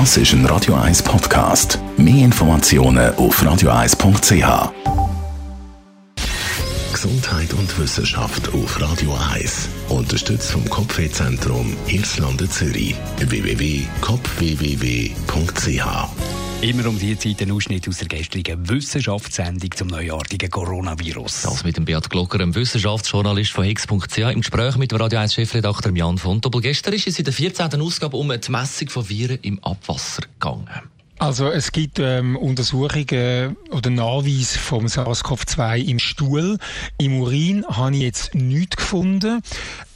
Das ist ein Radio 1 Podcast. Mehr Informationen auf radio1.ch. Gesundheit und Wissenschaft auf Radio 1. Unterstützt vom Kopfwehzentrum Irlande Zürich. www.kopfwww.ch Immer um diese Zeit ein Ausschnitt aus der gestrigen Wissenschaftssendung zum neuartigen Coronavirus. Das mit dem Beat Glocker, einem Wissenschaftsjournalist von Higgs.ch, im Gespräch mit dem Radio 1 Chefredakteur Jan von Doppel. Gestern ist es in der 14. Ausgabe um die Messung von Viren im Abwasser gegangen. Also es gibt ähm, Untersuchungen oder Nachweis vom SARS-CoV-2 im Stuhl. Im Urin habe ich jetzt nichts gefunden.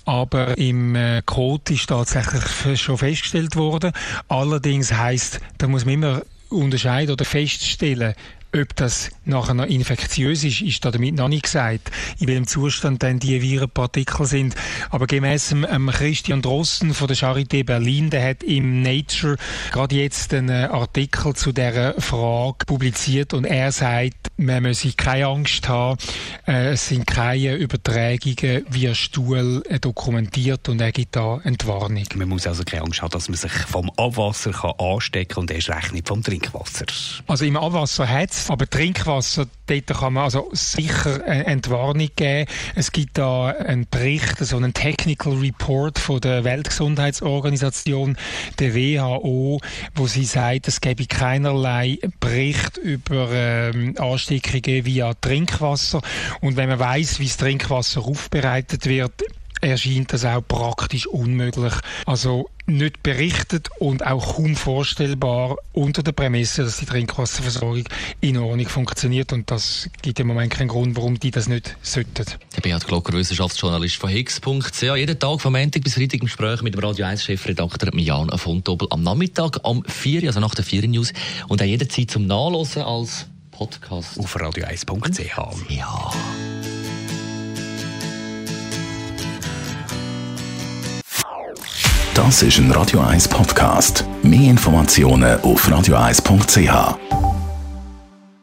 Aber im äh, Kot ist tatsächlich schon festgestellt worden. Allerdings heißt, da muss man immer unterscheiden oder feststellen, ob das nachher noch infektiös ist, ist damit noch nicht gesagt, in welchem Zustand dann die Virenpartikel sind. Aber gemäss ähm, Christian Drosten von der Charité Berlin, der hat im Nature gerade jetzt einen äh, Artikel zu der Frage publiziert und er sagt, man muss keine Angst haben, äh, es sind keine Übertragungen via Stuhl äh, dokumentiert und er gibt da Entwarnung. Man muss also keine Angst haben, dass man sich vom Abwasser kann anstecken kann und erst recht nicht vom Trinkwasser. Also im Abwasser hat aber Trinkwasser, dort kann man also sicher eine Entwarnung geben. Es gibt da einen Bericht, so einen Technical Report von der Weltgesundheitsorganisation, der WHO, wo sie sagt, es gebe keinerlei Bericht über ähm, Ansteckungen via Trinkwasser. Und wenn man weiß, wie das Trinkwasser aufbereitet wird, erscheint das auch praktisch unmöglich. Also nicht berichtet und auch kaum vorstellbar unter der Prämisse, dass die Trinkwasserversorgung in Ordnung funktioniert und das gibt im Moment keinen Grund, warum die das nicht sollten. Der Beat Glocker, Wissenschaftsjournalist von Higgs.ch. Jeden Tag vom Montag bis Freitag im Gespräch mit dem Radio 1 Chefredakteur Jan von Doppel am Nachmittag am 4, also nach der 4 News und auch jederzeit zum Nachlesen als Podcast auf radio1.ch. Ja. Das ist ein Radio 1 Podcast. Mehr Informationen auf radio1.ch.